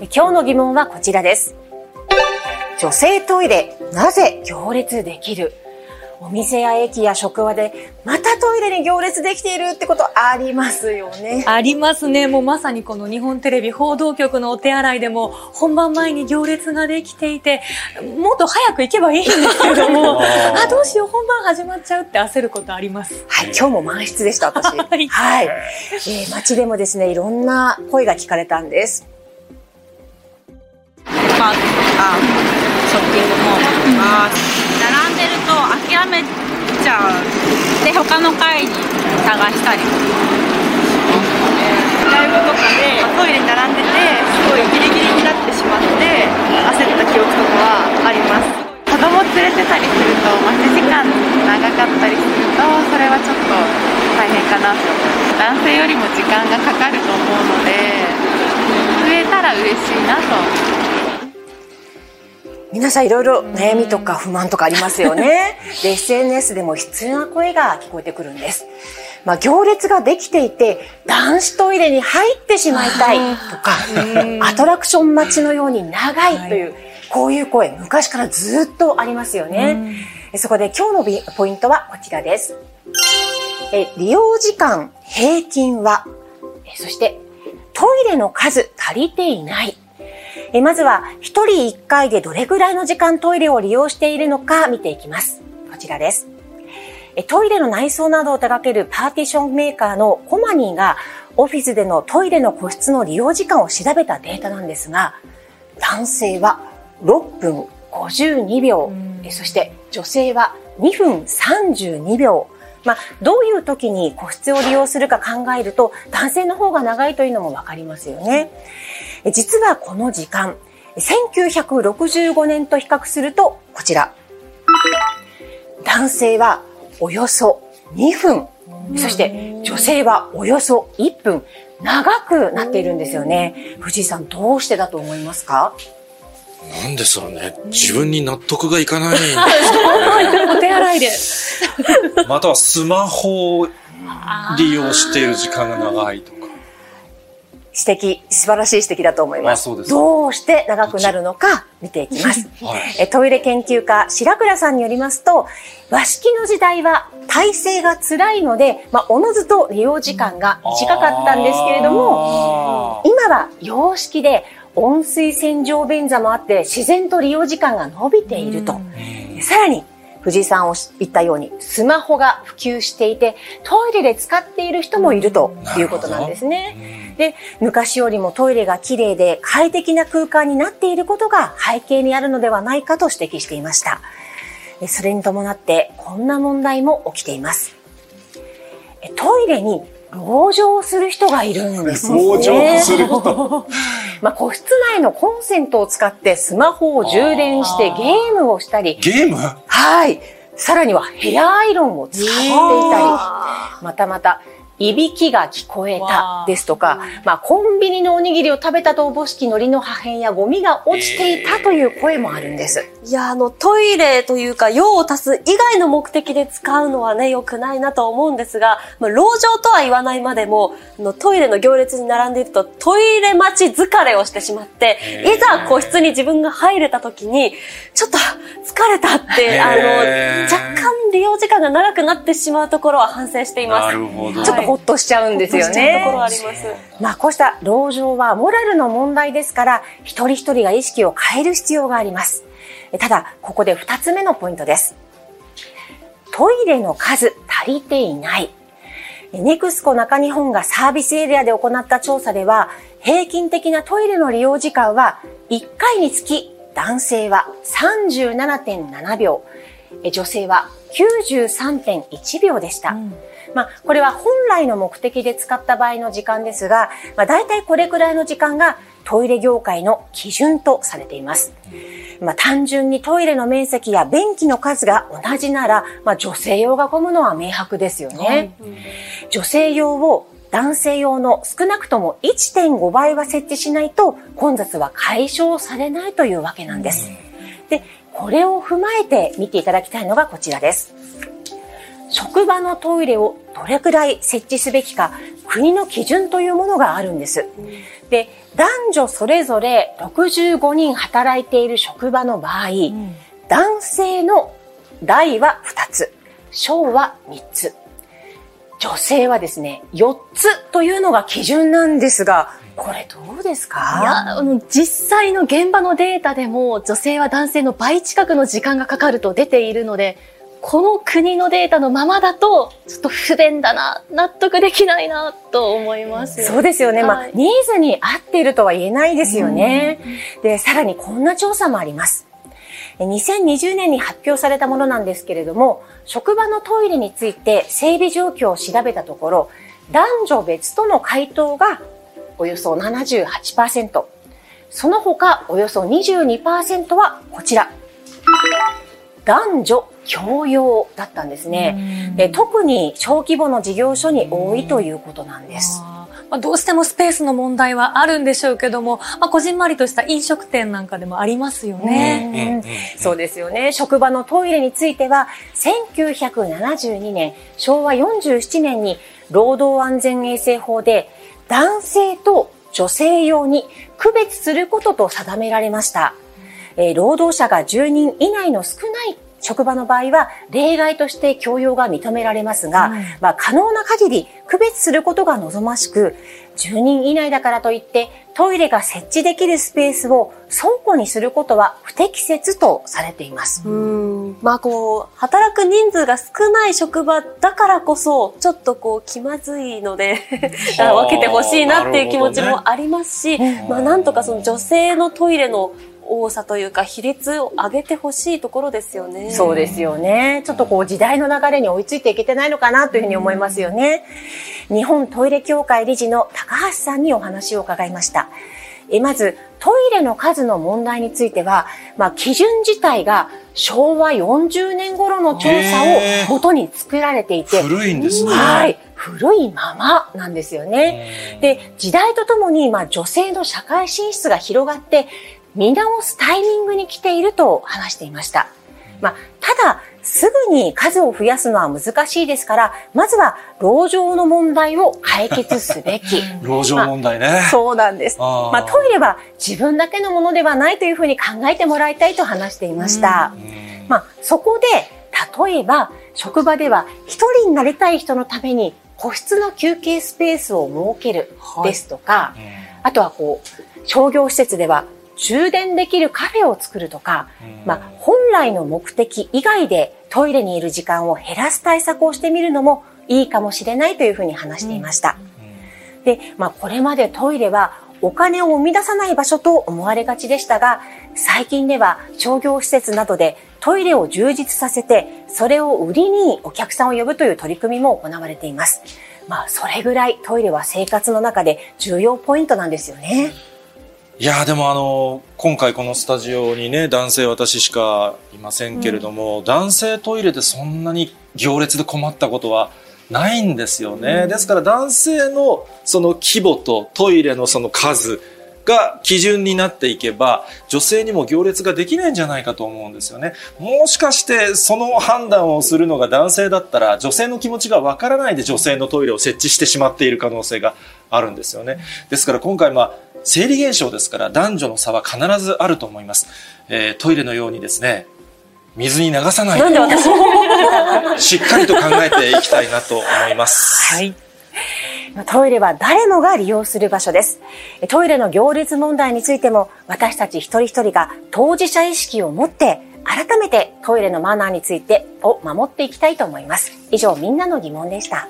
今日の疑問はこちらです。女性トイレ、なぜ行列できる？お店や駅や職場で、またトイレに行列できているってことありますよね。ありますね。もうまさにこの日本テレビ報道局のお手洗いでも本番前に行列ができていて、もっと早く行けばいいんですけれども、あ、どうしよう、本番始まっちゃうって焦ることあります。はい、今日も満室でした、私。はい。えー街でもですね、いろんな声が聞かれたんです。パートとかショッピングモール。とか並んでると諦めちゃうで他の階に探したりとかライブとかでトイレに並んでてすごいギリギリになってしまって焦った記憶とかはあります子供連れてたりすると待ち時間長かったりするとそれはちょっと大変かなと男性よりも時間がかかると思うので増えたら嬉しいなと皆さんいろいろ悩みとか不満とかありますよね。で、SNS でも悲痛な声が聞こえてくるんです。まあ、行列ができていて、男子トイレに入ってしまいたいとか、アトラクション待ちのように長いという、こういう声、昔からずっとありますよね。そこで今日のビポイントはこちらです。え利用時間平均は、えそしてトイレの数足りていない。えまずは、一人一回でどれぐらいの時間トイレを利用しているのか見ていきます。こちらです。えトイレの内装などを手掛けるパーティションメーカーのコマニーが、オフィスでのトイレの個室の利用時間を調べたデータなんですが、男性は6分52秒、えそして女性は2分32秒。まあ、どういう時に個室を利用するか考えると、男性の方が長いというのもわかりますよね。え実はこの時間、1965年と比較すると、こちら。男性はおよそ2分、そして女性はおよそ1分、長くなっているんですよね。藤井さん、どうしてだと思いますか？なんでしょうね。自分に納得がいかない。お手洗いで。またはスマホを利用している時間が長いとか。指摘、素晴らしい指摘だと思います。うですどうして長くなるのか見ていきます。はいえトイレ研究家、白倉さんによりますと、和式の時代は体勢が辛いので、まあ、おのずと利用時間が短かったんですけれども、今は洋式で温水洗浄便座もあって自然と利用時間が伸びていると。さらに、藤井さんを言ったように、スマホが普及していて、トイレで使っている人もいるということなんですね。で、昔よりもトイレが綺麗で快適な空間になっていることが背景にあるのではないかと指摘していました。えそれに伴って、こんな問題も起きています。えトイレに籠城する人がいるんですよね。籠城する人。まあ、個室内のコンセントを使ってスマホを充電してゲームをしたり、ゲーム？はい。さらにはヘアアイロンを使っていたり、またまた、いびきが聞こえたですとか、まあ、コンビニのおにぎりを食べたとおぼしき海苔の破片やゴミが落ちていたという声もあるんです。いや、あの、トイレというか、用を足す以外の目的で使うのはね、良くないなと思うんですが、まあ、籠城とは言わないまでも、あのトイレの行列に並んでいると、トイレ待ち疲れをしてしまって、いざ個室に自分が入れた時に、ちょっと疲れたって、あの、若干利用時間が長くなってしまうところは反省しています。なるほど。ちょっとほっとしちゃうんですよほっとしちゃうところはあね。ります。まあ、こうした籠城はモラルの問題ですから、一人一人が意識を変える必要があります。ただ、ここで二つ目のポイントです。トイレの数足りていない。ネクスコ中日本がサービスエリアで行った調査では、平均的なトイレの利用時間は、1回につき男性は37.7秒、女性は93.1秒でした。まあ、これは本来の目的で使った場合の時間ですが、まあ、大体これくらいの時間がトイレ業界の基準とされています。まあ、単純にトイレの面積や便器の数が同じなら、まあ、女性用が混むのは明白ですよね。女性用を男性用の少なくとも1.5倍は設置しないと混雑は解消されないというわけなんです。で、これを踏まえて見ていただきたいのがこちらです。職場のトイレをどれくらい設置すべきか、国の基準というものがあるんです。でで、男女それぞれ65人働いている職場の場合、男性の大は2つ、小は3つ。女性はですね、4つというのが基準なんですが、これどうですか？いや、あの、実際の現場のデータでも、女性は男性の倍近くの時間がかかると出ているので、この国のデータのままだと、ちょっと不便だな、納得できないな、と思います。そうですよね。まあはい、ニーズに合っているとは言えないですよね。で、さらにこんな調査もあります。え2020年に発表されたものなんですけれども、職場のトイレについて整備状況を調べたところ、男女別との回答がおよそ78%、その他およそ22%はこちら。男女共用だったんですね。で特に小規模の事業所に多いということなんです。まあ、どうしてもスペースの問題はあるんでしょうけども、まあ、こじんまりとした飲食店なんかでもありますよね。うんそうですよね。職場のトイレについては、1972年、昭和47年に労働安全衛生法で、男性と女性用に区別することと定められました。えー労働者が10人以内の少ない職場の場合は、例外として共用が認められますが、まあ、可能な限り区別することが望ましく、10人以内だからといって、トイレが設置できるスペースを倉庫にすることは不適切とされています。うん。まあこう、働く人数が少ない職場だからこそ、ちょっとこう、気まずいので、分けてほしいなっていう気持ちもありますし、まあなんとかその女性のトイレの多さというか、比率を上げてほしいところですよね。そうですよね。ちょっとこう時代の流れに追いついていけてないのかなというふうに思いますよね。日本トイレ協会理事の高橋さんにお話を伺いました。えまず、トイレの数の問題については、まあ、基準自体が昭和40年頃の調査を元に作られていて、古いんですね。はい。古いままなんですよね。で、時代とともに、まあ、女性の社会進出が広がって、見直すタイミングに来ていると話していました。まあ、ただ、すぐに数を増やすのは難しいですから、まずは、籠城の問題を解決すべき。籠城問題ね。そうなんです。あーまあ、トイレは自分だけのものではないというふうに考えてもらいたいと話していました。まあ、そこで、例えば、職場では一人になりたい人のために個室の休憩スペースを設けるですとか、あとはこう、商業施設では充電できるカフェを作るとか、まあ、本来の目的以外でトイレにいる時間を減らす対策をしてみるのもいいかもしれないというふうに話していました。で、まあ、これまでトイレはお金を生み出さない場所と思われがちでしたが、最近では商業施設などでトイレを充実させて、それを売りにお客さんを呼ぶという取り組みも行われています。まあ、それぐらいトイレは生活の中で重要ポイントなんですよね。いやーでもあの今回このスタジオにね男性私しかいませんけれども、男性トイレでそんなに行列で困ったことはないんですよね、ですから男性のその規模とトイレのその数が基準になっていけば女性にも行列ができないんじゃないかと思うんですよね。もしかしてその判断をするのが男性だったら女性の気持ちがわからないで女性のトイレを設置してしまっている可能性があるんですよね。ですから今回まあ生理現象ですから男女の差は必ずあると思います。えートイレのようにですね、水に流さないで、しっかりと考えていきたいなと思います。はい。トイレは誰もが利用する場所です。トイレの行列問題についても私たち一人一人が当事者意識を持って改めてトイレのマナーについてを守っていきたいと思います。以上、みんなの疑問でした。